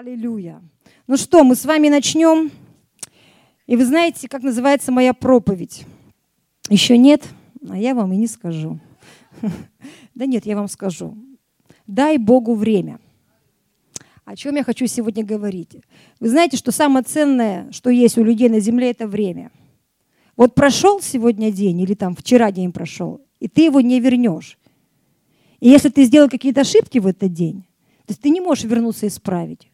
Аллилуйя. Ну что, мы с вами начнем. И вы знаете, как называется моя проповедь? Еще нет, а я вам и не скажу. Да нет, я вам скажу. Дай Богу время. О чем я хочу сегодня говорить? Вы знаете, что самое ценное, что есть у людей на земле, это время. Вот прошел сегодня день, или там вчера день прошел, и ты его не вернешь. И если ты сделал какие-то ошибки в этот день, то ты не можешь вернуться и исправить.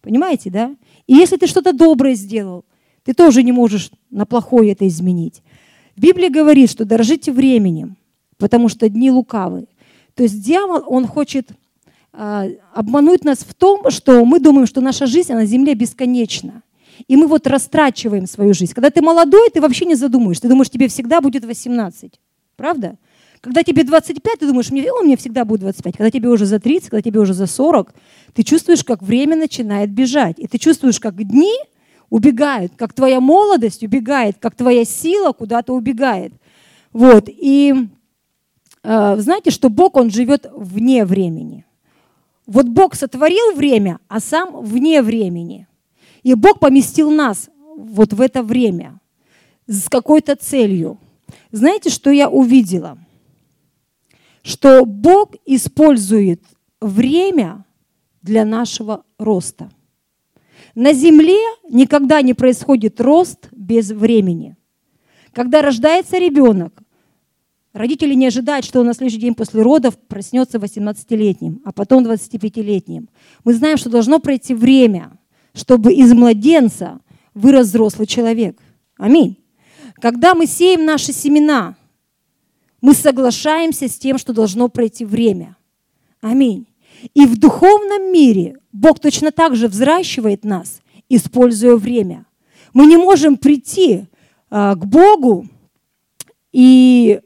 Понимаете, да? И если ты что-то доброе сделал, ты тоже не можешь на плохое это изменить. Библия говорит, что дорожите временем, потому что дни лукавы. То есть дьявол, он хочет э, обмануть нас в том, что мы думаем, что наша жизнь на земле бесконечна. И мы вот растрачиваем свою жизнь. Когда ты молодой, ты вообще не задумаешь. Ты думаешь, тебе всегда будет 18. Правда? Когда тебе 25, ты думаешь, мне, о, мне всегда будет 25. Когда тебе уже за 30, когда тебе уже за 40, ты чувствуешь, как время начинает бежать. И ты чувствуешь, как дни убегают, как твоя молодость убегает, как твоя сила куда-то убегает. Вот. И э, знаете, что Бог, Он живет вне времени. Вот Бог сотворил время, а сам вне времени. И Бог поместил нас вот в это время с какой-то целью. Знаете, что я увидела? Что Бог использует время для нашего роста. На земле никогда не происходит рост без времени. Когда рождается ребенок, родители не ожидают, что он на следующий день после родов проснется 18-летним, а потом 25-летним. Мы знаем, что должно пройти время, чтобы из младенца вырос взрослый человек. Аминь. Когда мы сеем наши семена – мы соглашаемся с тем, что должно пройти время. Аминь. И в духовном мире Бог точно так же взращивает нас, используя время. Мы не можем прийти а, к Богу и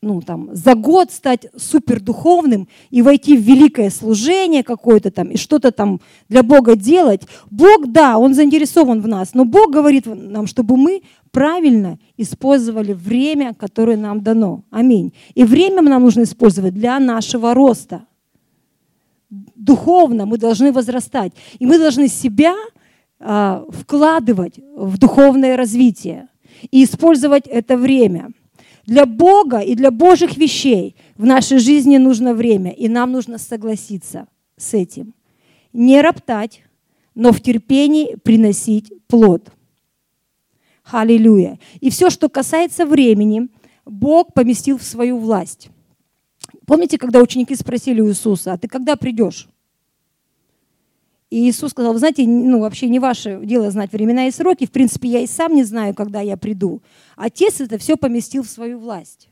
ну, там, за год стать супердуховным и войти в великое служение какое-то там и что-то там для Бога делать. Бог, да, Он заинтересован в нас, но Бог говорит нам, чтобы мы правильно использовали время, которое нам дано. Аминь. И время нам нужно использовать для нашего роста. Духовно мы должны возрастать. И мы должны себя а, вкладывать в духовное развитие и использовать это время. Для Бога и для Божьих вещей в нашей жизни нужно время, и нам нужно согласиться с этим. Не роптать, но в терпении приносить плод. Аллилуйя. И все, что касается времени, Бог поместил в свою власть. Помните, когда ученики спросили у Иисуса, а ты когда придешь? И Иисус сказал, вы знаете, ну, вообще не ваше дело знать времена и сроки. В принципе, я и сам не знаю, когда я приду. Отец это все поместил в свою власть.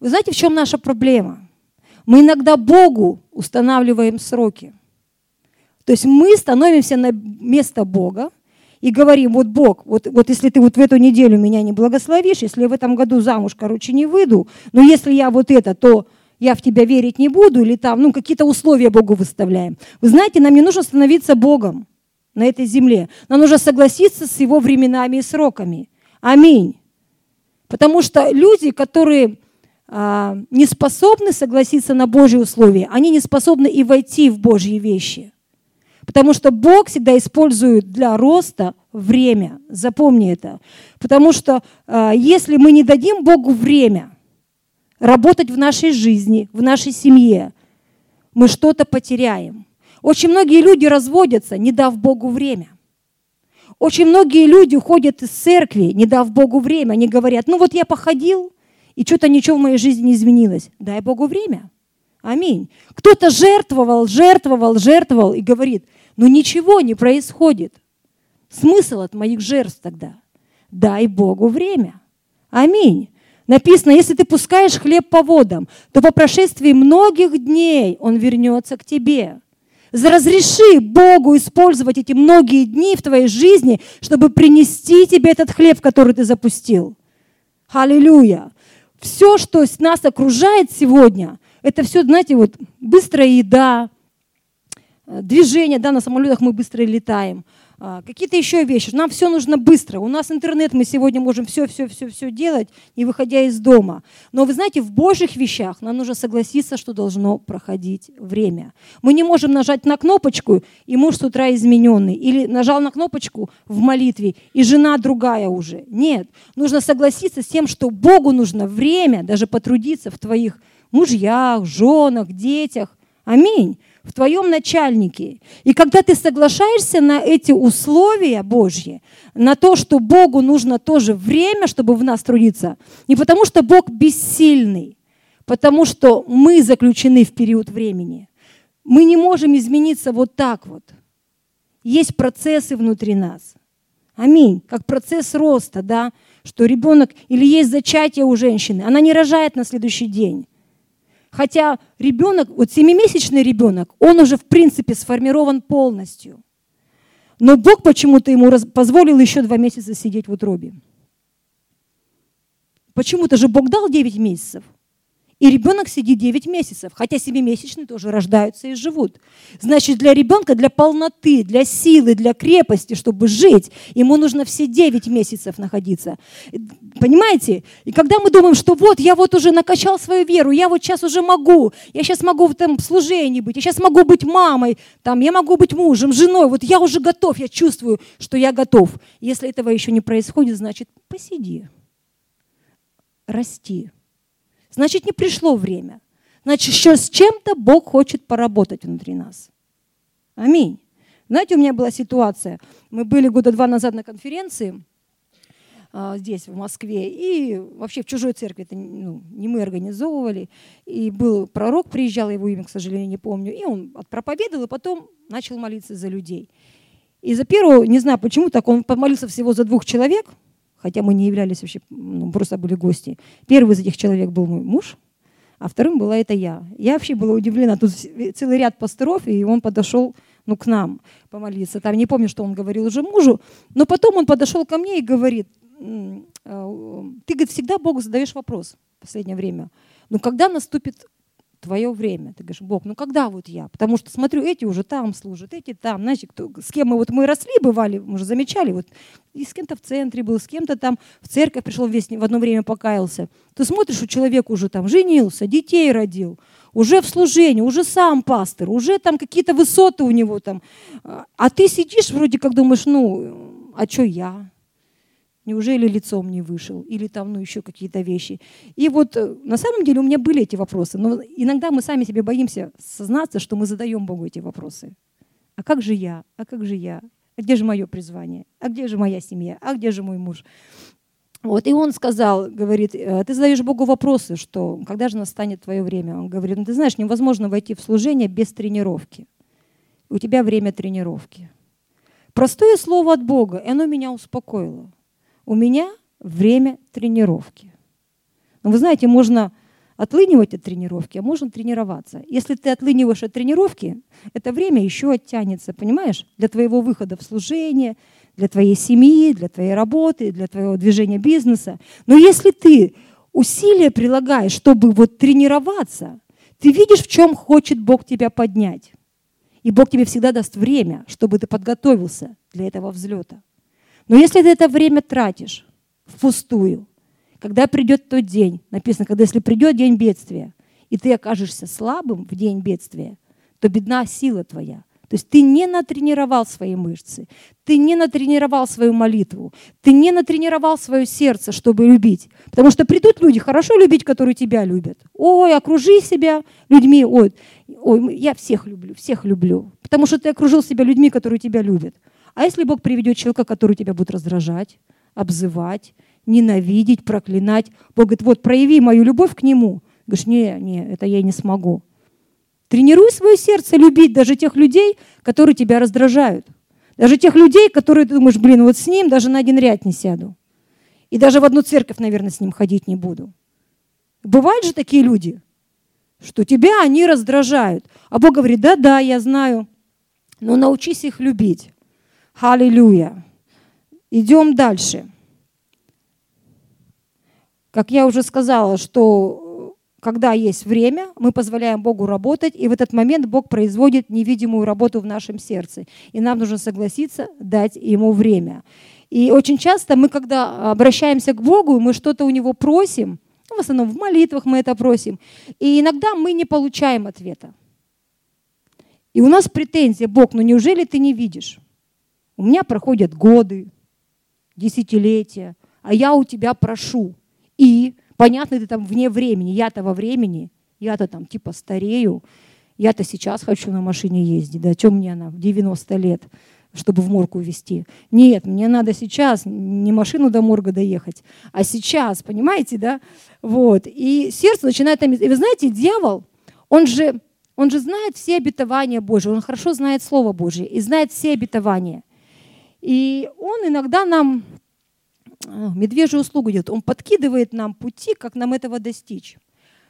Вы знаете, в чем наша проблема? Мы иногда Богу устанавливаем сроки. То есть мы становимся на место Бога и говорим, вот Бог, вот, вот если ты вот в эту неделю меня не благословишь, если я в этом году замуж, короче, не выйду, но если я вот это, то я в тебя верить не буду, или там, ну, какие-то условия Богу выставляем. Вы знаете, нам не нужно становиться Богом на этой земле. Нам нужно согласиться с Его временами и сроками. Аминь. Потому что люди, которые а, не способны согласиться на Божьи условия, они не способны и войти в Божьи вещи. Потому что Бог всегда использует для роста время. Запомни это. Потому что а, если мы не дадим Богу время – работать в нашей жизни, в нашей семье, мы что-то потеряем. Очень многие люди разводятся, не дав Богу время. Очень многие люди уходят из церкви, не дав Богу время. Они говорят, ну вот я походил, и что-то ничего в моей жизни не изменилось. Дай Богу время. Аминь. Кто-то жертвовал, жертвовал, жертвовал и говорит, ну ничего не происходит. Смысл от моих жертв тогда? Дай Богу время. Аминь. Написано, если ты пускаешь хлеб по водам, то по прошествии многих дней он вернется к тебе. Разреши Богу использовать эти многие дни в твоей жизни, чтобы принести тебе этот хлеб, который ты запустил. Аллилуйя. Все, что нас окружает сегодня, это все, знаете, вот быстрая еда, движение, да, на самолетах мы быстро летаем, какие-то еще вещи. Нам все нужно быстро. У нас интернет, мы сегодня можем все-все-все-все делать, не выходя из дома. Но вы знаете, в Божьих вещах нам нужно согласиться, что должно проходить время. Мы не можем нажать на кнопочку, и муж с утра измененный. Или нажал на кнопочку в молитве, и жена другая уже. Нет. Нужно согласиться с тем, что Богу нужно время даже потрудиться в твоих мужьях, женах, детях. Аминь в твоем начальнике. И когда ты соглашаешься на эти условия Божьи, на то, что Богу нужно тоже время, чтобы в нас трудиться, не потому что Бог бессильный, потому что мы заключены в период времени. Мы не можем измениться вот так вот. Есть процессы внутри нас. Аминь. Как процесс роста, да, что ребенок или есть зачатие у женщины, она не рожает на следующий день. Хотя ребенок, вот семимесячный ребенок, он уже в принципе сформирован полностью. Но Бог почему-то ему позволил еще два месяца сидеть в утробе. Почему-то же Бог дал 9 месяцев. И ребенок сидит 9 месяцев, хотя 7-месячные тоже рождаются и живут. Значит, для ребенка, для полноты, для силы, для крепости, чтобы жить, ему нужно все 9 месяцев находиться. Понимаете? И когда мы думаем, что вот я вот уже накачал свою веру, я вот сейчас уже могу, я сейчас могу в этом служении быть, я сейчас могу быть мамой, там, я могу быть мужем, женой, вот я уже готов, я чувствую, что я готов. Если этого еще не происходит, значит, посиди, расти значит, не пришло время. Значит, еще с чем-то Бог хочет поработать внутри нас. Аминь. Знаете, у меня была ситуация. Мы были года два назад на конференции а, здесь, в Москве, и вообще в чужой церкви, это ну, не мы организовывали, и был пророк, приезжал, его имя, к сожалению, не помню, и он проповедовал, и потом начал молиться за людей. И за первого, не знаю почему так, он помолился всего за двух человек – хотя мы не являлись вообще, ну, просто были гости. Первый из этих человек был мой муж, а вторым была это я. Я вообще была удивлена. Тут целый ряд пасторов, и он подошел ну, к нам помолиться. Там не помню, что он говорил уже мужу, но потом он подошел ко мне и говорит, а, ты, говорит, всегда Богу задаешь вопрос в последнее время. Но когда наступит твое время. Ты говоришь, Бог, ну когда вот я? Потому что смотрю, эти уже там служат, эти там, знаете, кто, с кем мы вот мы росли, бывали, мы уже замечали, вот и с кем-то в центре был, с кем-то там в церковь пришел весь, в одно время покаялся. Ты смотришь, у человека уже там женился, детей родил, уже в служении, уже сам пастор, уже там какие-то высоты у него там. А ты сидишь вроде как думаешь, ну, а что я? Неужели лицом не вышел? Или там, ну, еще какие-то вещи. И вот э, на самом деле у меня были эти вопросы, но иногда мы сами себе боимся сознаться, что мы задаем Богу эти вопросы. А как же я? А как же я? А где же мое призвание? А где же моя семья? А где же мой муж? Вот, и он сказал, говорит, «Э, ты задаешь Богу вопросы, что когда же настанет твое время? Он говорит, ну ты знаешь, невозможно войти в служение без тренировки. У тебя время тренировки. Простое слово от Бога, и оно меня успокоило. У меня время тренировки. Но вы знаете, можно отлынивать от тренировки, а можно тренироваться. Если ты отлыниваешь от тренировки, это время еще оттянется, понимаешь, для твоего выхода в служение, для твоей семьи, для твоей работы, для твоего движения бизнеса. Но если ты усилия прилагаешь, чтобы вот тренироваться, ты видишь, в чем хочет Бог тебя поднять. И Бог тебе всегда даст время, чтобы ты подготовился для этого взлета. Но если ты это время тратишь впустую, когда придет тот день, написано, когда если придет день бедствия, и ты окажешься слабым в день бедствия, то бедна сила твоя. То есть ты не натренировал свои мышцы, ты не натренировал свою молитву, ты не натренировал свое сердце, чтобы любить. Потому что придут люди, хорошо любить, которые тебя любят. Ой, окружи себя людьми. Ой, ой, я всех люблю, всех люблю. Потому что ты окружил себя людьми, которые тебя любят. А если Бог приведет человека, который тебя будет раздражать, обзывать, ненавидеть, проклинать, Бог говорит, вот прояви мою любовь к нему. Говоришь, не, не, это я не смогу. Тренируй свое сердце любить даже тех людей, которые тебя раздражают. Даже тех людей, которые ты думаешь, блин, вот с ним даже на один ряд не сяду. И даже в одну церковь, наверное, с ним ходить не буду. Бывают же такие люди, что тебя они раздражают. А Бог говорит, да-да, я знаю, но научись их любить. Аллилуйя. Идем дальше. Как я уже сказала, что когда есть время, мы позволяем Богу работать, и в этот момент Бог производит невидимую работу в нашем сердце. И нам нужно согласиться дать Ему время. И очень часто мы, когда обращаемся к Богу, мы что-то у Него просим, в основном в молитвах мы это просим, и иногда мы не получаем ответа. И у нас претензия, Бог, ну неужели ты не видишь? У меня проходят годы, десятилетия, а я у тебя прошу. И Понятно, ты там вне времени. Я-то во времени. Я-то там типа старею. Я-то сейчас хочу на машине ездить. Да, чем мне она в 90 лет, чтобы в морг увезти? Нет, мне надо сейчас не машину до морга доехать, а сейчас, понимаете, да? Вот. И сердце начинает там... И вы знаете, дьявол, он же, он же знает все обетования Божьи, он хорошо знает Слово Божье и знает все обетования. И он иногда нам а, медвежью услугу делает. Он подкидывает нам пути, как нам этого достичь.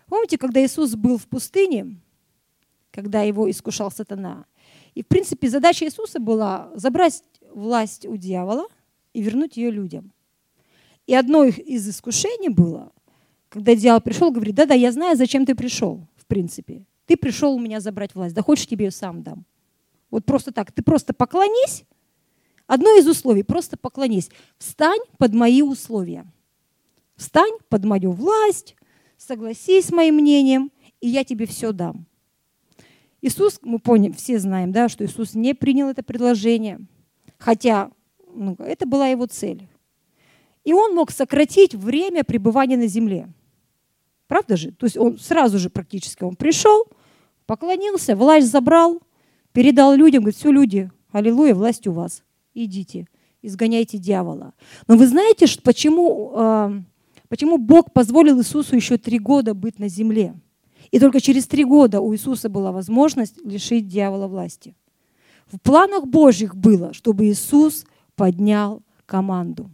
Помните, когда Иисус был в пустыне, когда его искушал сатана, и, в принципе, задача Иисуса была забрать власть у дьявола и вернуть ее людям. И одно из искушений было, когда дьявол пришел, говорит, да-да, я знаю, зачем ты пришел, в принципе. Ты пришел у меня забрать власть, да хочешь, тебе ее сам дам. Вот просто так, ты просто поклонись, Одно из условий – просто поклонись. Встань под мои условия. Встань под мою власть, согласись с моим мнением, и я тебе все дам. Иисус, мы поняли, все знаем, да, что Иисус не принял это предложение, хотя ну, это была его цель. И он мог сократить время пребывания на земле. Правда же? То есть он сразу же практически он пришел, поклонился, власть забрал, передал людям, говорит, все, люди, аллилуйя, власть у вас идите, изгоняйте дьявола. Но вы знаете, почему, а, почему Бог позволил Иисусу еще три года быть на земле? И только через три года у Иисуса была возможность лишить дьявола власти. В планах Божьих было, чтобы Иисус поднял команду,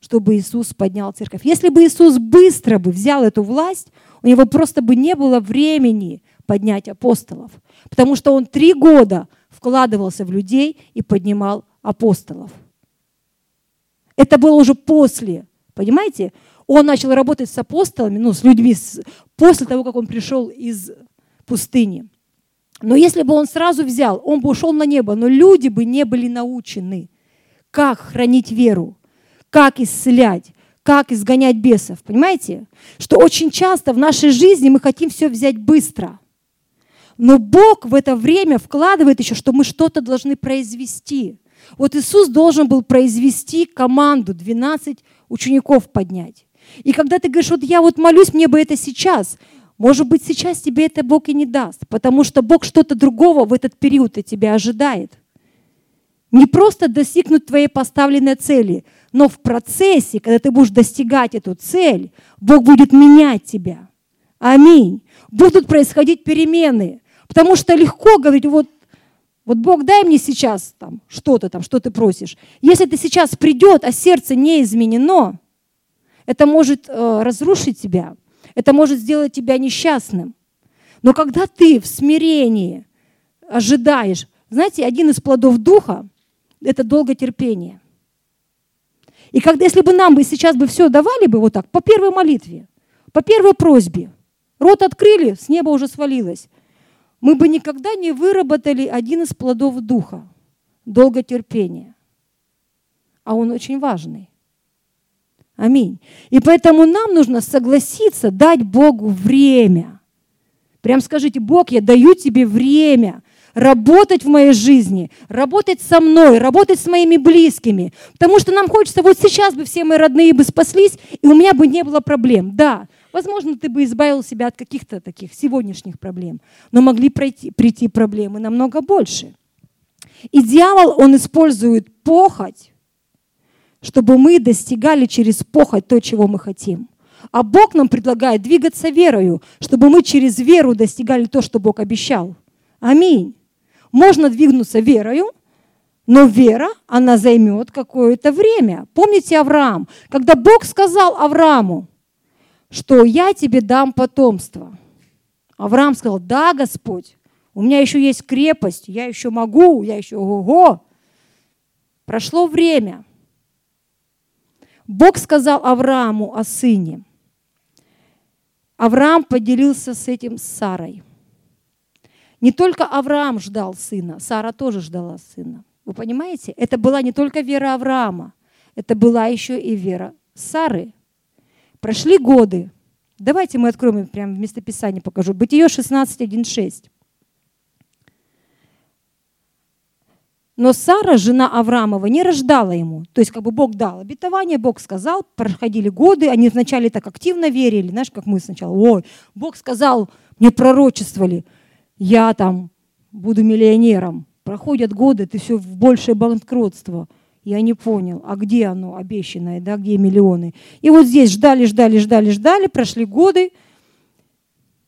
чтобы Иисус поднял церковь. Если бы Иисус быстро бы взял эту власть, у него просто бы не было времени поднять апостолов, потому что он три года вкладывался в людей и поднимал апостолов. Это было уже после, понимаете? Он начал работать с апостолами, ну, с людьми, после того, как он пришел из пустыни. Но если бы он сразу взял, он бы ушел на небо, но люди бы не были научены, как хранить веру, как исцелять, как изгонять бесов. Понимаете? Что очень часто в нашей жизни мы хотим все взять быстро. Но Бог в это время вкладывает еще, что мы что-то должны произвести. Вот Иисус должен был произвести команду, 12 учеников поднять. И когда ты говоришь, вот я вот молюсь, мне бы это сейчас, может быть, сейчас тебе это Бог и не даст, потому что Бог что-то другого в этот период от тебя ожидает. Не просто достигнуть твоей поставленной цели, но в процессе, когда ты будешь достигать эту цель, Бог будет менять тебя. Аминь. Будут происходить перемены. Потому что легко говорить, вот вот Бог, дай мне сейчас там что-то там, что ты просишь. Если ты сейчас придет, а сердце не изменено, это может э, разрушить тебя, это может сделать тебя несчастным. Но когда ты в смирении ожидаешь, знаете, один из плодов духа – это долготерпение. И когда, если бы нам бы сейчас бы все давали бы вот так, по первой молитве, по первой просьбе, рот открыли, с неба уже свалилось – мы бы никогда не выработали один из плодов духа – долготерпение. А он очень важный. Аминь. И поэтому нам нужно согласиться дать Богу время. Прям скажите, Бог, я даю тебе время работать в моей жизни, работать со мной, работать с моими близкими. Потому что нам хочется, вот сейчас бы все мои родные бы спаслись, и у меня бы не было проблем. Да, Возможно, ты бы избавил себя от каких-то таких сегодняшних проблем, но могли пройти, прийти проблемы намного больше. И дьявол, он использует похоть, чтобы мы достигали через похоть то, чего мы хотим. А Бог нам предлагает двигаться верою, чтобы мы через веру достигали то, что Бог обещал. Аминь. Можно двигнуться верою, но вера, она займет какое-то время. Помните Авраам? Когда Бог сказал Аврааму, что я тебе дам потомство. Авраам сказал, да, Господь, у меня еще есть крепость, я еще могу, я еще ого. Прошло время. Бог сказал Аврааму о сыне. Авраам поделился с этим с Сарой. Не только Авраам ждал сына, Сара тоже ждала сына. Вы понимаете? Это была не только вера Авраама, это была еще и вера Сары. Прошли годы. Давайте мы откроем прямо в местописании покажу. Бытие 16, 1, 6. Но Сара, жена Авраамова, не рождала ему. То есть как бы Бог дал обетование, Бог сказал, проходили годы, они вначале так активно верили, знаешь, как мы сначала, ой, Бог сказал, мне пророчествовали, я там буду миллионером. Проходят годы, ты все в большее банкротство. Я не понял, а где оно обещанное, да, где миллионы. И вот здесь ждали, ждали, ждали, ждали, прошли годы,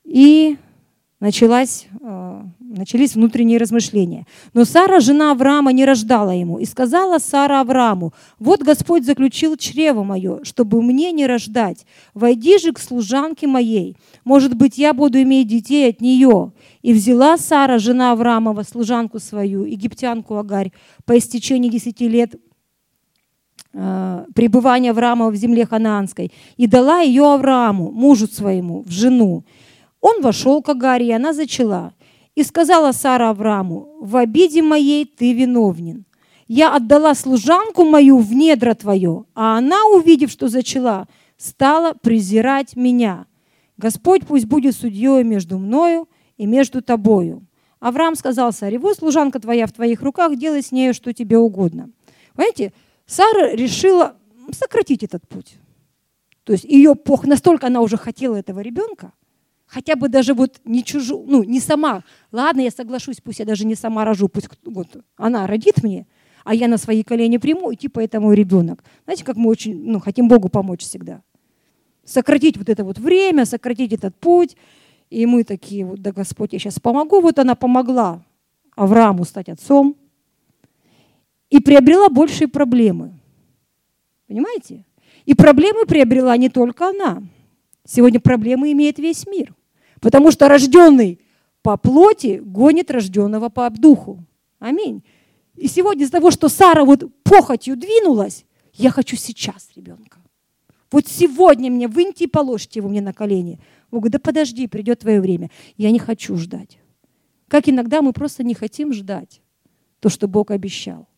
и началась э, начались внутренние размышления. Но Сара, жена Авраама, не рождала ему. И сказала Сара Аврааму, вот Господь заключил чрево мое, чтобы мне не рождать. Войди же к служанке моей. Может быть, я буду иметь детей от нее. И взяла Сара, жена Авраамова, служанку свою, египтянку Агарь, по истечении десяти лет пребывания Авраама в земле ханаанской, и дала ее Аврааму, мужу своему, в жену. Он вошел к Агаре, и она зачала. И сказала Сара Аврааму, в обиде моей ты виновнен. Я отдала служанку мою в недра твое, а она, увидев, что зачала, стала презирать меня. Господь пусть будет судьей между мною и между тобою. Авраам сказал Саре, вот служанка твоя в твоих руках, делай с нею, что тебе угодно. Понимаете, Сара решила сократить этот путь. То есть ее пох, настолько она уже хотела этого ребенка, хотя бы даже вот не чужу, ну, не сама. Ладно, я соглашусь, пусть я даже не сама рожу, пусть вот она родит мне, а я на свои колени приму, и типа это мой ребенок. Знаете, как мы очень, ну, хотим Богу помочь всегда. Сократить вот это вот время, сократить этот путь. И мы такие, вот, да Господь, я сейчас помогу. Вот она помогла Аврааму стать отцом и приобрела большие проблемы. Понимаете? И проблемы приобрела не только она. Сегодня проблемы имеет весь мир. Потому что рожденный по плоти гонит рожденного по духу. Аминь. И сегодня из-за того, что Сара вот похотью двинулась, я хочу сейчас ребенка. Вот сегодня мне выньте и положите его мне на колени. Бог говорит, да подожди, придет твое время. Я не хочу ждать. Как иногда мы просто не хотим ждать то, что Бог обещал.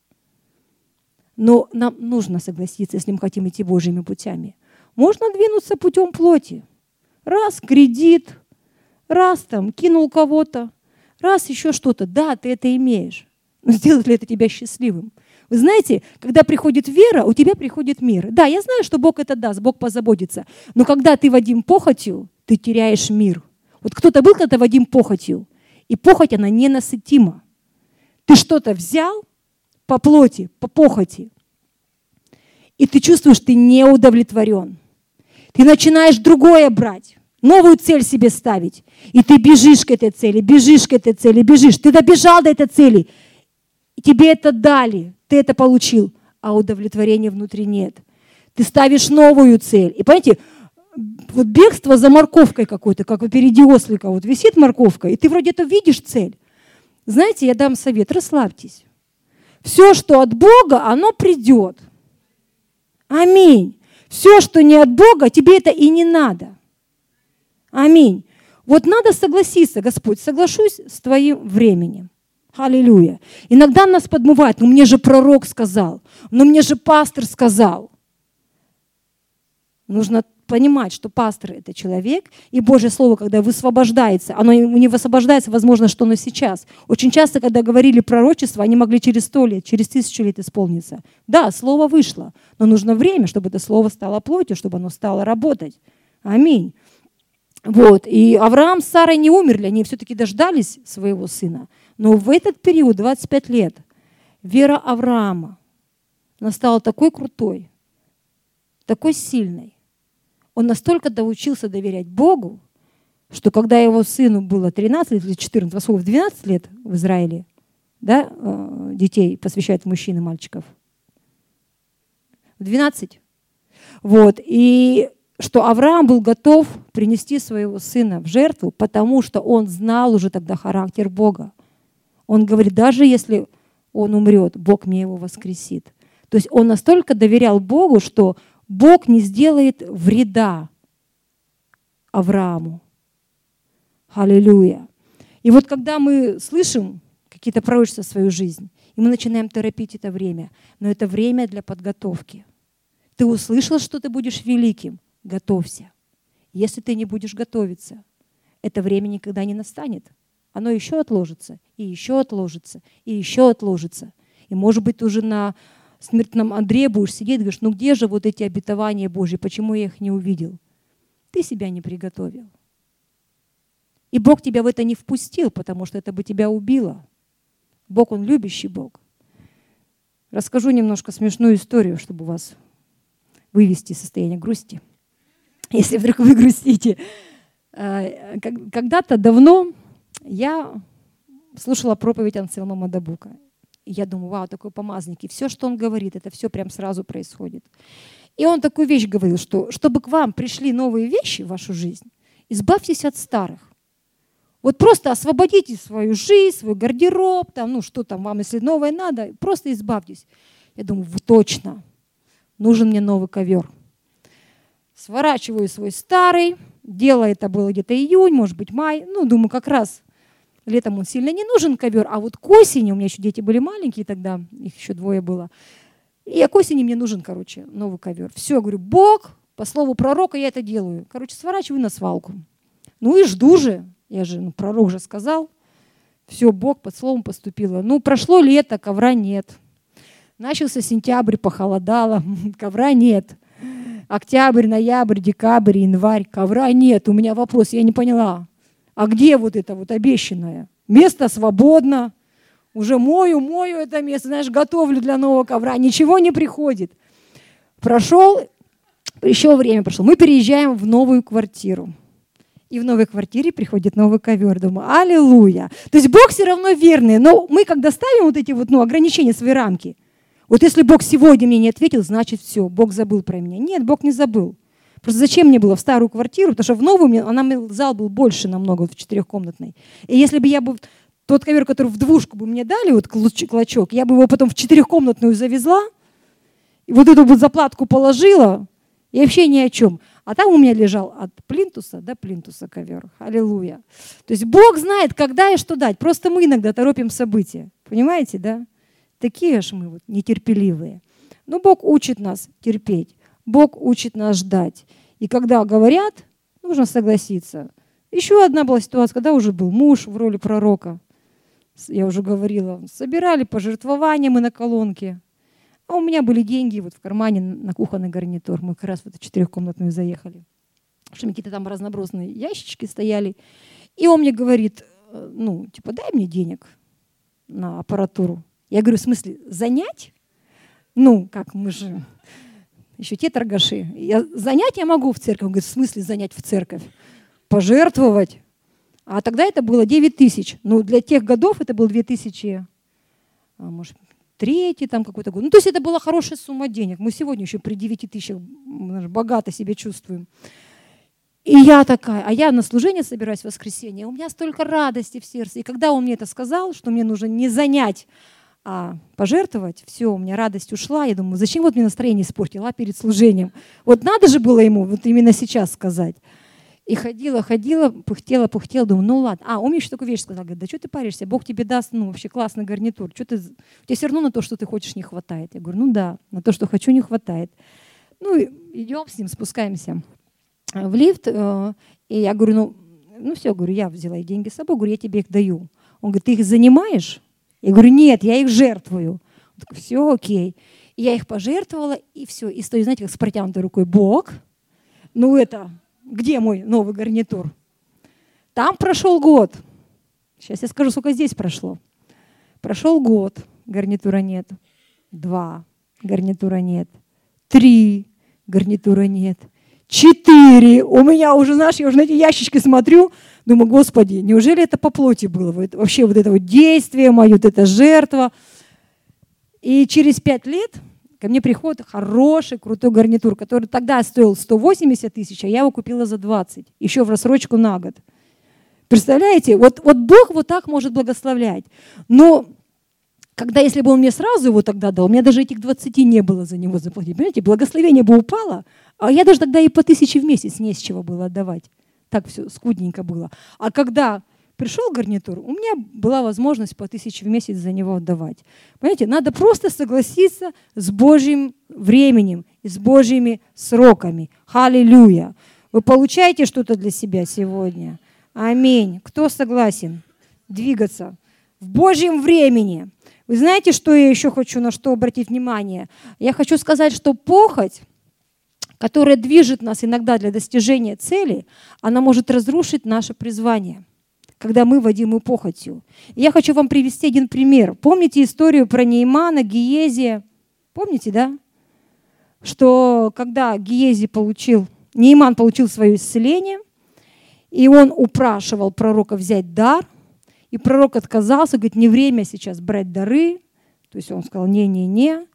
Но нам нужно согласиться, если мы хотим идти Божьими путями. Можно двинуться путем плоти. Раз кредит, раз там кинул кого-то, раз еще что-то. Да, ты это имеешь. Но сделает ли это тебя счастливым? Вы знаете, когда приходит вера, у тебя приходит мир. Да, я знаю, что Бог это даст, Бог позаботится. Но когда ты Вадим похотью, ты теряешь мир. Вот кто-то был когда Вадим похотью, и похоть, она ненасытима. Ты что-то взял по плоти, по похоти, и ты чувствуешь, ты не удовлетворен. Ты начинаешь другое брать новую цель себе ставить. И ты бежишь к этой цели, бежишь к этой цели, бежишь. Ты добежал до этой цели. И тебе это дали, ты это получил, а удовлетворения внутри нет. Ты ставишь новую цель. И понимаете, вот бегство за морковкой какой-то, как впереди ослика, вот висит морковка, и ты вроде это видишь цель. Знаете, я дам совет, расслабьтесь. Все, что от Бога, оно придет. Аминь. Все, что не от Бога, тебе это и не надо. Аминь. Вот надо согласиться, Господь, соглашусь с Твоим временем. Аллилуйя. Иногда нас подмывает, ну мне же пророк сказал, ну мне же пастор сказал. Нужно понимать, что пастор – это человек, и Божье Слово, когда высвобождается, оно не высвобождается, возможно, что оно сейчас. Очень часто, когда говорили пророчество, они могли через сто лет, через тысячу лет исполниться. Да, Слово вышло, но нужно время, чтобы это Слово стало плотью, чтобы оно стало работать. Аминь. Вот. И Авраам с Сарой не умерли, они все-таки дождались своего сына. Но в этот период, 25 лет, вера Авраама, она стала такой крутой, такой сильной. Он настолько доучился доверять Богу, что когда его сыну было 13 лет или 14, во в 12 лет в Израиле, да, э, детей посвящают мужчин и мальчиков. В 12. Вот. И что Авраам был готов принести своего сына в жертву, потому что он знал уже тогда характер Бога. Он говорит, даже если он умрет, Бог мне его воскресит. То есть он настолько доверял Богу, что Бог не сделает вреда Аврааму. Аллилуйя. И вот когда мы слышим какие-то пророчества в свою жизнь, и мы начинаем торопить это время, но это время для подготовки. Ты услышал, что ты будешь великим, готовься. Если ты не будешь готовиться, это время никогда не настанет. Оно еще отложится, и еще отложится, и еще отложится. И, может быть, уже на смертном Андре будешь сидеть говоришь, ну где же вот эти обетования Божьи, почему я их не увидел? Ты себя не приготовил. И Бог тебя в это не впустил, потому что это бы тебя убило. Бог, Он любящий Бог. Расскажу немножко смешную историю, чтобы вас вывести из состояния грусти. Если вдруг вы грустите. А, когда-то давно я слушала проповедь Анселма Мадабука. И я думаю, вау, такой помазник. И все, что он говорит, это все прям сразу происходит. И он такую вещь говорил, что чтобы к вам пришли новые вещи в вашу жизнь, избавьтесь от старых. Вот просто освободите свою жизнь, свой гардероб, там, ну что там вам, если новое надо, просто избавьтесь. Я думаю, точно, нужен мне новый ковер. Сворачиваю свой старый, дело это было где-то июнь, может быть май, ну думаю, как раз Летом он сильно не нужен ковер, а вот к осени, у меня еще дети были маленькие тогда, их еще двое было, и к осени мне нужен, короче, новый ковер. Все, говорю, Бог, по слову пророка я это делаю. Короче, сворачиваю на свалку. Ну и жду же, я же, ну, пророк же сказал. Все, Бог под словом поступило. Ну, прошло лето, ковра нет. Начался сентябрь, похолодало, ковра нет. Октябрь, ноябрь, декабрь, январь, ковра нет. У меня вопрос, я не поняла а где вот это вот обещанное? Место свободно, уже мою, мою это место, знаешь, готовлю для нового ковра, ничего не приходит. Прошел, еще время прошло, мы переезжаем в новую квартиру. И в новой квартире приходит новый ковер. Думаю, аллилуйя. То есть Бог все равно верный. Но мы, когда ставим вот эти вот, ну, ограничения, свои рамки, вот если Бог сегодня мне не ответил, значит все, Бог забыл про меня. Нет, Бог не забыл. Просто зачем мне было в старую квартиру, потому что в новую она, зал был больше намного, в четырехкомнатной. И если бы я бы тот ковер, который в двушку бы мне дали, вот клочок, я бы его потом в четырехкомнатную завезла, и вот эту вот заплатку положила, и вообще ни о чем. А там у меня лежал от плинтуса до плинтуса ковер. Аллилуйя. То есть Бог знает, когда и что дать. Просто мы иногда торопим события. Понимаете, да? Такие же мы вот нетерпеливые. Но Бог учит нас терпеть. Бог учит нас ждать. И когда говорят, нужно согласиться. Еще одна была ситуация, когда уже был муж в роли пророка. Я уже говорила, собирали пожертвования мы на колонке. А у меня были деньги вот в кармане на кухонный гарнитур. Мы как раз в эту четырехкомнатную заехали. Что какие-то там разнообразные ящички стояли. И он мне говорит, «Э, ну, типа, дай мне денег на аппаратуру. Я говорю, в смысле, занять? Ну, как мы же еще те торгаши. Я занять я могу в церковь. Он говорит, в смысле занять в церковь? Пожертвовать. А тогда это было 9 тысяч. Ну, для тех годов это был 2000, а, может, третий там какой-то год. Ну, то есть это была хорошая сумма денег. Мы сегодня еще при 9 тысячах богато себя чувствуем. И я такая, а я на служение собираюсь в воскресенье, у меня столько радости в сердце. И когда он мне это сказал, что мне нужно не занять а пожертвовать, все, у меня радость ушла. Я думаю, зачем вот мне настроение испортила перед служением? Вот надо же было ему вот именно сейчас сказать. И ходила, ходила, пухтела, пухтела, думаю, ну ладно. А, он мне еще такую вещь сказал, говорит, да что ты паришься, Бог тебе даст, ну, вообще классный гарнитур. Что ты, у тебя все равно на то, что ты хочешь, не хватает. Я говорю, ну да, на то, что хочу, не хватает. Ну, идем с ним, спускаемся в лифт. Э, и я говорю, ну, ну все, говорю, я взяла деньги с собой, говорю, я тебе их даю. Он говорит, ты их занимаешь? Я говорю, нет, я их жертвую. Он такой, все окей. И я их пожертвовала, и все. И стою, знаете, как с протянутой рукой, Бог, ну это, где мой новый гарнитур? Там прошел год. Сейчас я скажу, сколько здесь прошло. Прошел год, гарнитура нет. Два, гарнитура нет. Три, гарнитура нет. Четыре. У меня уже, знаешь, я уже на эти ящички смотрю, думаю, Господи, неужели это по плоти было? Вообще вот это вот действие мое, вот эта жертва. И через пять лет ко мне приходит хороший, крутой гарнитур, который тогда стоил 180 тысяч, а я его купила за 20, еще в рассрочку на год. Представляете? Вот, вот Бог вот так может благословлять. Но когда, если бы он мне сразу его тогда дал, у меня даже этих 20 не было за него заплатить. Понимаете, благословение бы упало, а я даже тогда и по тысяче в месяц не с чего было отдавать. Так все скудненько было. А когда пришел гарнитур, у меня была возможность по тысяче в месяц за него отдавать. Понимаете, надо просто согласиться с Божьим временем и с Божьими сроками. Аллилуйя. Вы получаете что-то для себя сегодня? Аминь. Кто согласен двигаться в Божьем времени? Вы знаете, что я еще хочу на что обратить внимание? Я хочу сказать, что похоть, которая движет нас иногда для достижения цели, она может разрушить наше призвание, когда мы водимы похотью. Я хочу вам привести один пример. Помните историю про Неймана, Гиезия? Помните, да? Что когда Гиези получил, Нейман получил свое исцеление, и он упрашивал пророка взять дар – и пророк отказался, говорит, не время сейчас брать дары. То есть он сказал, не-не-не.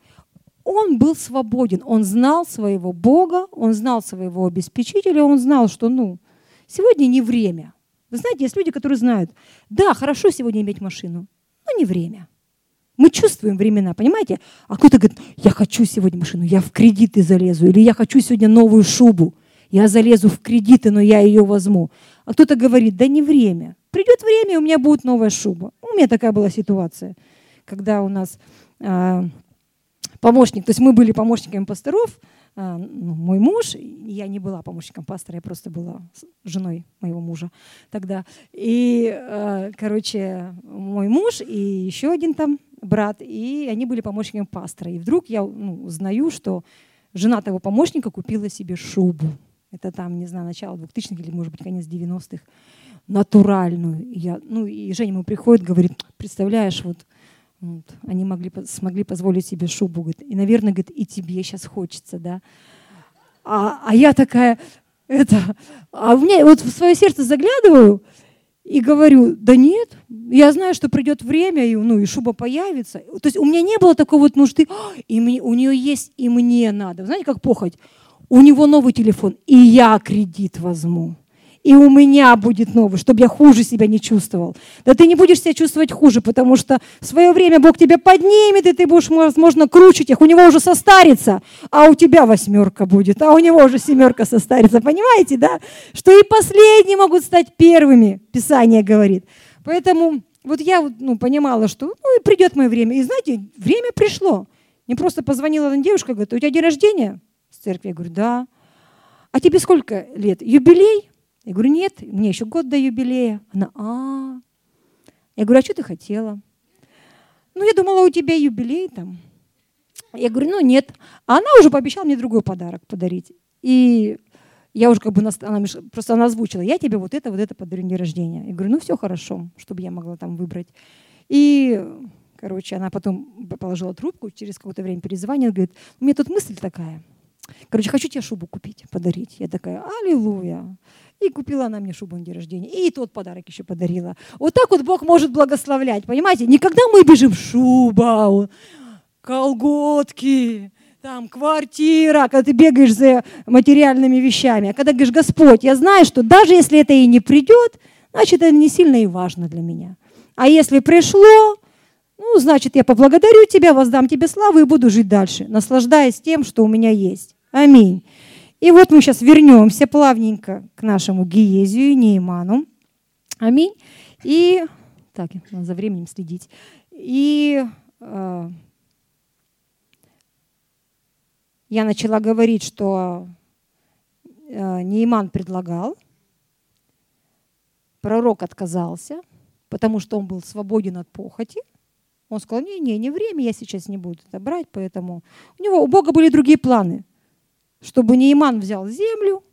Он был свободен, он знал своего Бога, он знал своего обеспечителя, он знал, что, ну, сегодня не время. Вы знаете, есть люди, которые знают, да, хорошо сегодня иметь машину, но не время. Мы чувствуем времена, понимаете? А кто-то говорит, я хочу сегодня машину, я в кредиты залезу, или я хочу сегодня новую шубу, я залезу в кредиты, но я ее возьму. А кто-то говорит, да не время. Придет время, и у меня будет новая шуба. У меня такая была ситуация, когда у нас э, помощник, то есть мы были помощниками пасторов, э, ну, мой муж, я не была помощником пастора, я просто была женой моего мужа тогда. И, э, короче, мой муж и еще один там брат, и они были помощниками пастора. И вдруг я ну, узнаю, что жена того помощника купила себе шубу. Это там, не знаю, начало 2000-х или, может быть, конец 90-х натуральную. я, ну, и Женя ему приходит, говорит, представляешь, вот, вот они могли, смогли позволить себе шубу, говорит, и, наверное, говорит, и тебе сейчас хочется, да. А, а я такая, это, а у меня вот в свое сердце заглядываю и говорю, да нет, я знаю, что придет время, и, ну, и шуба появится. То есть у меня не было такой вот нужды, и мне, у нее есть, и мне надо. Знаете, как похоть? У него новый телефон, и я кредит возьму и у меня будет новый, чтобы я хуже себя не чувствовал. Да ты не будешь себя чувствовать хуже, потому что в свое время Бог тебя поднимет, и ты будешь, возможно, круче их. У него уже состарится, а у тебя восьмерка будет, а у него уже семерка состарится. Понимаете, да? Что и последние могут стать первыми, Писание говорит. Поэтому вот я ну, понимала, что ну, и придет мое время. И знаете, время пришло. Мне просто позвонила одна девушка, говорит, у тебя день рождения? С церкви. Я говорю, да. А тебе сколько лет? Юбилей? Я говорю, нет, мне еще год до юбилея. Она, а, Я говорю, а что ты хотела? Ну, я думала, у тебя юбилей там. Я говорю, ну нет. А она уже пообещала мне другой подарок подарить. И я уже как бы, она просто она озвучила, я тебе вот это, вот это подарю день рождения. Я говорю, ну все хорошо, чтобы я могла там выбрать. И, короче, она потом положила трубку, через какое-то время перезвонила, говорит, у меня тут мысль такая. Короче, хочу тебе шубу купить, подарить. Я такая, аллилуйя. И купила она мне шубу на день рождения. И тот подарок еще подарила. Вот так вот Бог может благословлять. Понимаете? Никогда мы бежим шуба, колготки, там квартира, когда ты бегаешь за материальными вещами. А когда говоришь, Господь, я знаю, что даже если это и не придет, значит, это не сильно и важно для меня. А если пришло, ну, значит, я поблагодарю тебя, воздам тебе славу и буду жить дальше, наслаждаясь тем, что у меня есть. Аминь. И вот мы сейчас вернемся плавненько к нашему Гиезию и Нейману. Аминь. И так, надо за временем следить. И э, я начала говорить, что э, Нейман предлагал, пророк отказался, потому что он был свободен от похоти. Он сказал, не-не, не время, я сейчас не буду это брать, поэтому у него, у Бога были другие планы – чтобы Нейман взял землю,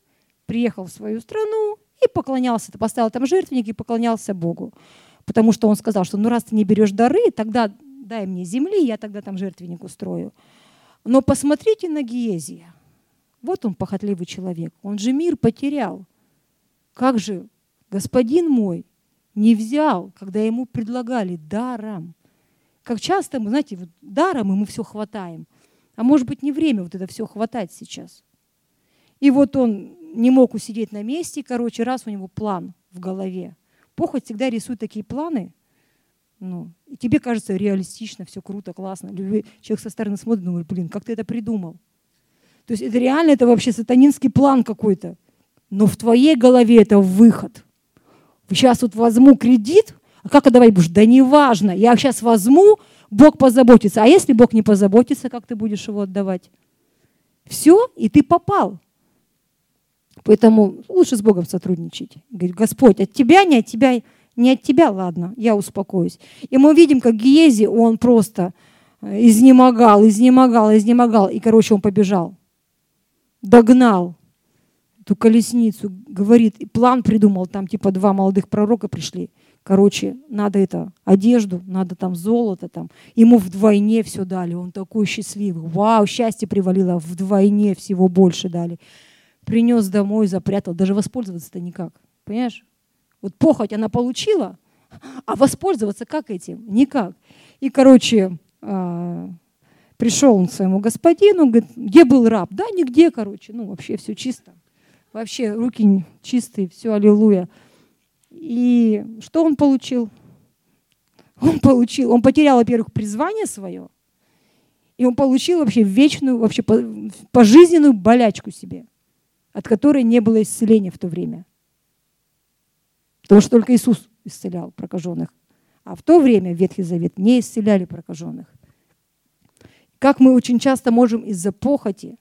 приехал в свою страну и поклонялся, поставил там жертвенник и поклонялся Богу. Потому что он сказал, что ну раз ты не берешь дары, тогда дай мне земли, я тогда там жертвенник устрою. Но посмотрите на Гиезия. Вот он похотливый человек. Он же мир потерял. Как же господин мой не взял, когда ему предлагали даром? Как часто мы, знаете, вот даром и мы все хватаем – а может быть, не время вот это все хватать сейчас. И вот он не мог усидеть на месте, короче, раз у него план в голове. Похоть всегда рисует такие планы, ну, и тебе кажется реалистично, все круто, классно. Человек со стороны смотрит, думает, блин, как ты это придумал? То есть это реально, это вообще сатанинский план какой-то. но в твоей голове это выход. Сейчас вот возьму кредит, а как отдавать будешь? Да неважно, я сейчас возьму, Бог позаботится. А если Бог не позаботится, как ты будешь его отдавать? Все, и ты попал. Поэтому лучше с Богом сотрудничать. Говорит, Господь, от тебя, не от тебя, не от тебя, ладно, я успокоюсь. И мы видим, как Гиези, он просто э, изнемогал, изнемогал, изнемогал. И, короче, он побежал. Догнал эту колесницу, говорит, и план придумал, там типа два молодых пророка пришли. Короче, надо это, одежду, надо там золото там. Ему вдвойне все дали, он такой счастливый. Вау, счастье привалило, вдвойне всего больше дали принес домой, запрятал, даже воспользоваться-то никак. Понимаешь? Вот похоть она получила, а воспользоваться как этим? Никак. И, короче, а, пришел он к своему господину, говорит, где был раб? Да, нигде, короче, ну вообще все чисто. Вообще руки чистые, все, аллилуйя. И что он получил? Он получил, он потерял, во-первых, призвание свое, и он получил вообще вечную, вообще пожизненную болячку себе от которой не было исцеления в то время. Потому что только Иисус исцелял прокаженных. А в то время Ветхий Завет не исцеляли прокаженных. Как мы очень часто можем из-за похоти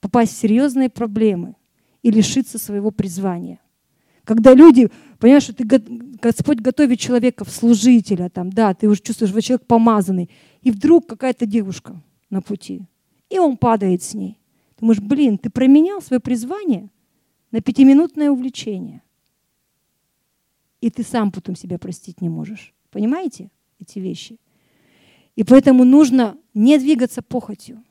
попасть в серьезные проблемы и лишиться своего призвания. Когда люди, понимаешь, что ты, Господь готовит человека в служителя, там, да, ты уже чувствуешь, что человек помазанный, и вдруг какая-то девушка на пути, и он падает с ней. Думаешь, блин, ты променял свое призвание на пятиминутное увлечение. И ты сам потом себя простить не можешь. Понимаете эти вещи? И поэтому нужно не двигаться похотью.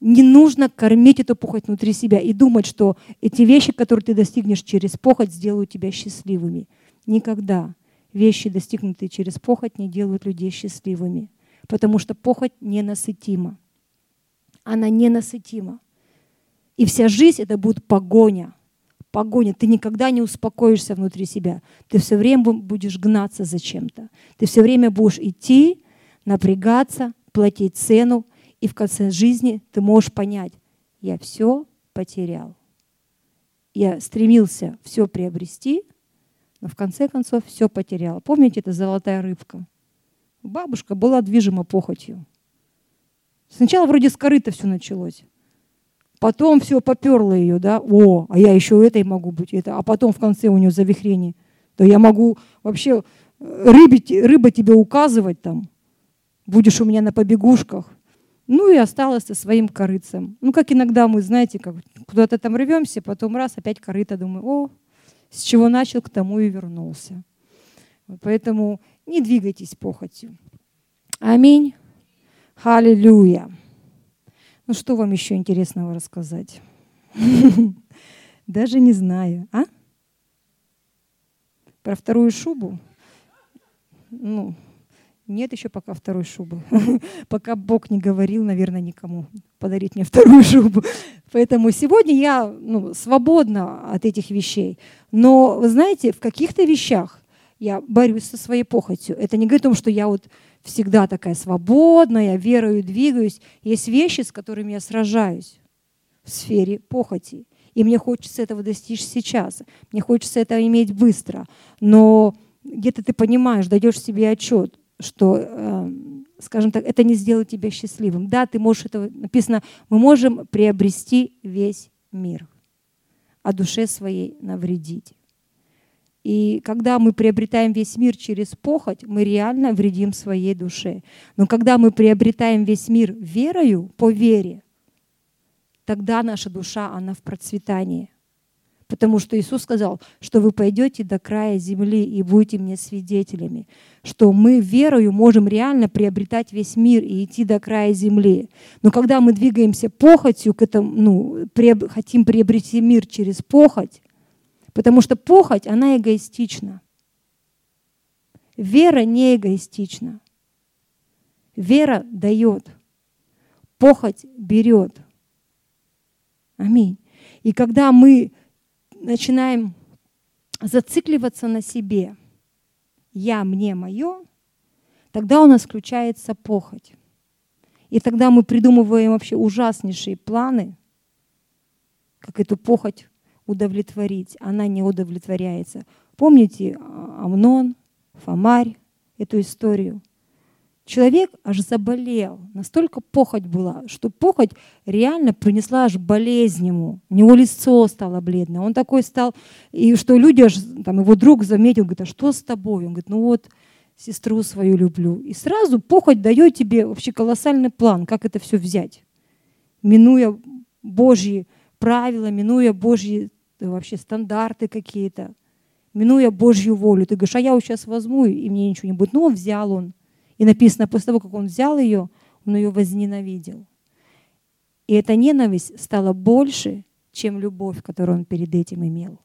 Не нужно кормить эту похоть внутри себя и думать, что эти вещи, которые ты достигнешь через похоть, сделают тебя счастливыми. Никогда. Вещи, достигнутые через похоть, не делают людей счастливыми. Потому что похоть ненасытима она ненасытима. И вся жизнь это будет погоня. Погоня. Ты никогда не успокоишься внутри себя. Ты все время будешь гнаться за чем-то. Ты все время будешь идти, напрягаться, платить цену. И в конце жизни ты можешь понять, я все потерял. Я стремился все приобрести, но в конце концов все потерял. Помните, это золотая рыбка? Бабушка была движима похотью. Сначала вроде с корыта все началось. Потом все поперло ее, да, о, а я еще этой могу быть, это, а потом в конце у нее завихрение. То я могу вообще э, рыбить, рыба тебе указывать там, будешь у меня на побегушках. Ну и осталась со своим корыцем. Ну, как иногда мы, знаете, как куда-то там рвемся, потом раз, опять корыто, думаю, о, с чего начал, к тому и вернулся. Поэтому не двигайтесь похотью. Аминь. Аллилуйя. Ну что вам еще интересного рассказать? Даже не знаю. А? Про вторую шубу? Ну, нет еще пока второй шубы. пока Бог не говорил, наверное, никому подарить мне вторую шубу. Поэтому сегодня я ну, свободна от этих вещей. Но, вы знаете, в каких-то вещах я борюсь со своей похотью. Это не говорит о том, что я вот всегда такая свободная, верою двигаюсь. Есть вещи, с которыми я сражаюсь в сфере похоти. И мне хочется этого достичь сейчас. Мне хочется это иметь быстро. Но где-то ты понимаешь, даешь себе отчет, что, э, скажем так, это не сделает тебя счастливым. Да, ты можешь это, написано, мы можем приобрести весь мир, а душе своей навредить. И когда мы приобретаем весь мир через похоть, мы реально вредим своей душе. Но когда мы приобретаем весь мир верою, по вере, тогда наша душа, она в процветании. Потому что Иисус сказал, что вы пойдете до края земли и будете мне свидетелями, что мы верою можем реально приобретать весь мир и идти до края земли. Но когда мы двигаемся похотью к этому, ну, хотим приобрести мир через похоть, Потому что похоть, она эгоистична. Вера не эгоистична. Вера дает. Похоть берет. Аминь. И когда мы начинаем зацикливаться на себе, я, мне, мое, тогда у нас включается похоть. И тогда мы придумываем вообще ужаснейшие планы, как эту похоть удовлетворить, она не удовлетворяется. Помните а, Амнон, Фомарь, эту историю? Человек аж заболел, настолько похоть была, что похоть реально принесла аж болезнь ему. У него лицо стало бледное. Он такой стал, и что люди аж, там его друг заметил, говорит, а что с тобой? Он говорит, ну вот, сестру свою люблю. И сразу похоть дает тебе вообще колоссальный план, как это все взять. Минуя Божьи правила, минуя Божьи э, вообще стандарты какие-то, минуя Божью волю. Ты говоришь, а я вот сейчас возьму, и мне ничего не будет. Ну, взял он. И написано, после того, как он взял ее, он ее возненавидел. И эта ненависть стала больше, чем любовь, которую он перед этим имел.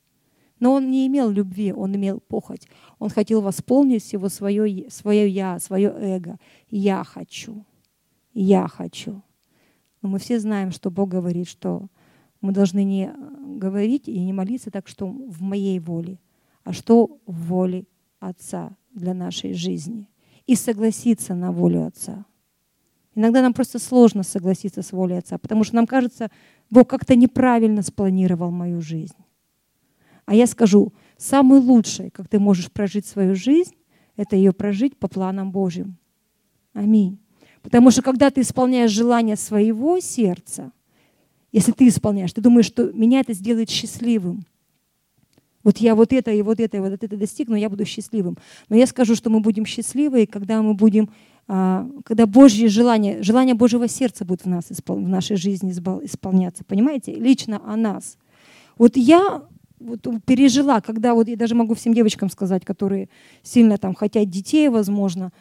Но он не имел любви, он имел похоть. Он хотел восполнить всего свое, свое «я», свое эго. «Я хочу». «Я хочу». Но мы все знаем, что Бог говорит, что мы должны не говорить и не молиться так, что в моей воле, а что в воле Отца для нашей жизни – и согласиться на волю Отца. Иногда нам просто сложно согласиться с волей Отца, потому что нам кажется, Бог как-то неправильно спланировал мою жизнь. А я скажу, самое лучшее, как ты можешь прожить свою жизнь, это ее прожить по планам Божьим. Аминь. Потому что когда ты исполняешь желание своего сердца, если ты исполняешь, ты думаешь, что меня это сделает счастливым. Вот я вот это и вот это и вот это достигну, я буду счастливым. Но я скажу, что мы будем счастливы, когда мы будем, а, когда Божье желание, желание Божьего сердца будет в нас, в нашей жизни исполняться. Понимаете? Лично о нас. Вот я вот пережила, когда вот я даже могу всем девочкам сказать, которые сильно там хотят детей, возможно,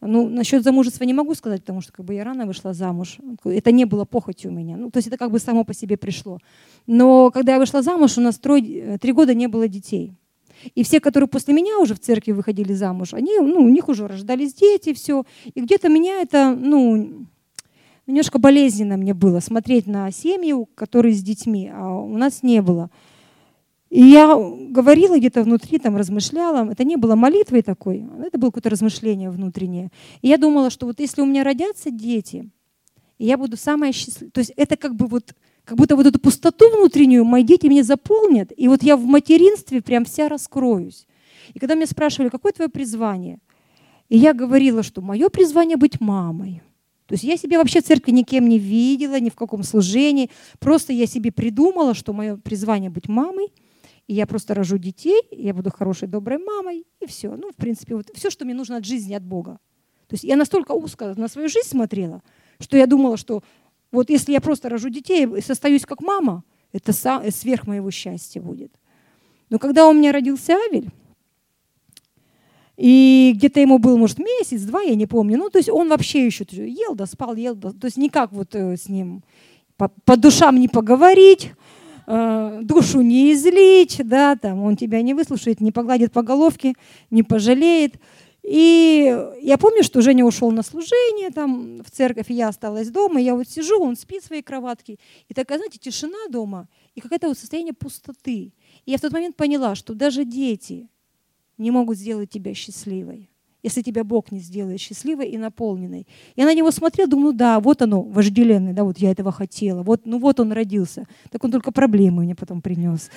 ну, насчет замужества не могу сказать, потому что как бы я рано вышла замуж. Это не было похотью у меня. Ну, то есть это как бы само по себе пришло. Но когда я вышла замуж, у нас трое, три года не было детей. И все, которые после меня уже в церкви выходили замуж, они, ну, у них уже рождались дети, все. И где-то меня это, ну, немножко болезненно мне было смотреть на семью, которые с детьми, а у нас не было. И я говорила где-то внутри, там размышляла. Это не было молитвой такой, это было какое-то размышление внутреннее. И я думала, что вот если у меня родятся дети, я буду самая счастливая. То есть это как бы вот, как будто вот эту пустоту внутреннюю мои дети мне заполнят, и вот я в материнстве прям вся раскроюсь. И когда меня спрашивали, какое твое призвание, и я говорила, что мое призвание быть мамой. То есть я себя вообще в церкви никем не видела, ни в каком служении. Просто я себе придумала, что мое призвание быть мамой – и я просто рожу детей, я буду хорошей, доброй мамой, и все. Ну, в принципе, вот все, что мне нужно от жизни, от Бога. То есть я настолько узко на свою жизнь смотрела, что я думала, что вот если я просто рожу детей и состоюсь как мама, это сверх моего счастья будет. Но когда у меня родился Авель, и где-то ему был, может, месяц, два, я не помню. Ну, то есть он вообще еще ел, да спал, ел, да. То есть никак вот э, с ним по, по душам не поговорить, Э, душу не излить, да, там он тебя не выслушает, не погладит по головке, не пожалеет. И я помню, что Женя ушел на служение там в церковь, и я осталась дома, и я вот сижу, он спит в своей кроватке, и такая, знаете, тишина дома, и какое-то вот состояние пустоты. И я в тот момент поняла, что даже дети не могут сделать тебя счастливой если тебя Бог не сделает счастливой и наполненной. Я на него смотрела, думаю, да, вот оно, вожделенный, да, вот я этого хотела, вот, ну вот он родился. Так он только проблемы мне потом принес.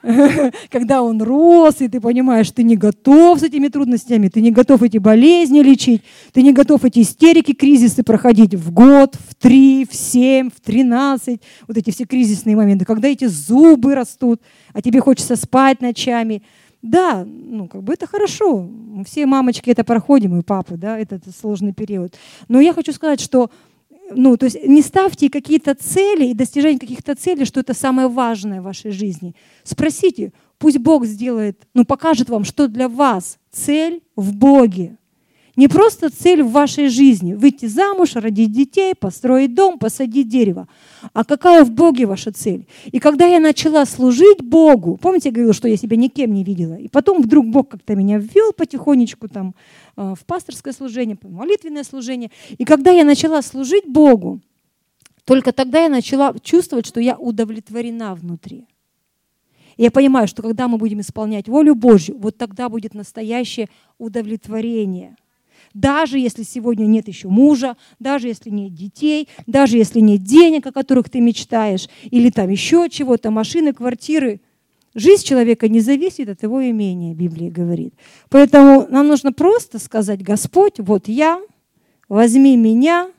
Когда он рос, и ты понимаешь, ты не готов с этими трудностями, ты не готов эти болезни лечить, ты не готов эти истерики, кризисы проходить в год, в три, в семь, в тринадцать, вот эти все кризисные моменты, когда эти зубы растут, а тебе хочется спать ночами – да, ну, как бы это хорошо. Все мамочки это проходим, и папы, да, этот сложный период. Но я хочу сказать, что ну, то есть не ставьте какие-то цели и достижение каких-то целей, что это самое важное в вашей жизни. Спросите, пусть Бог сделает, ну, покажет вам, что для вас цель в Боге. Не просто цель в вашей жизни – выйти замуж, родить детей, построить дом, посадить дерево. А какая в Боге ваша цель? И когда я начала служить Богу, помните, я говорила, что я себя никем не видела, и потом вдруг Бог как-то меня ввел потихонечку там э, в пасторское служение, в молитвенное служение. И когда я начала служить Богу, только тогда я начала чувствовать, что я удовлетворена внутри. Я понимаю, что когда мы будем исполнять волю Божью, вот тогда будет настоящее удовлетворение – даже если сегодня нет еще мужа, даже если нет детей, даже если нет денег, о которых ты мечтаешь, или там еще чего-то, машины, квартиры. Жизнь человека не зависит от его имения, Библия говорит. Поэтому нам нужно просто сказать, Господь, вот я, возьми меня,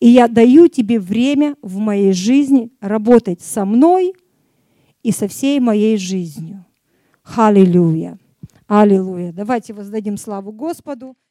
и я даю тебе время в моей жизни работать со мной и со всей моей жизнью. Аллилуйя. Аллилуйя. Давайте воздадим славу Господу.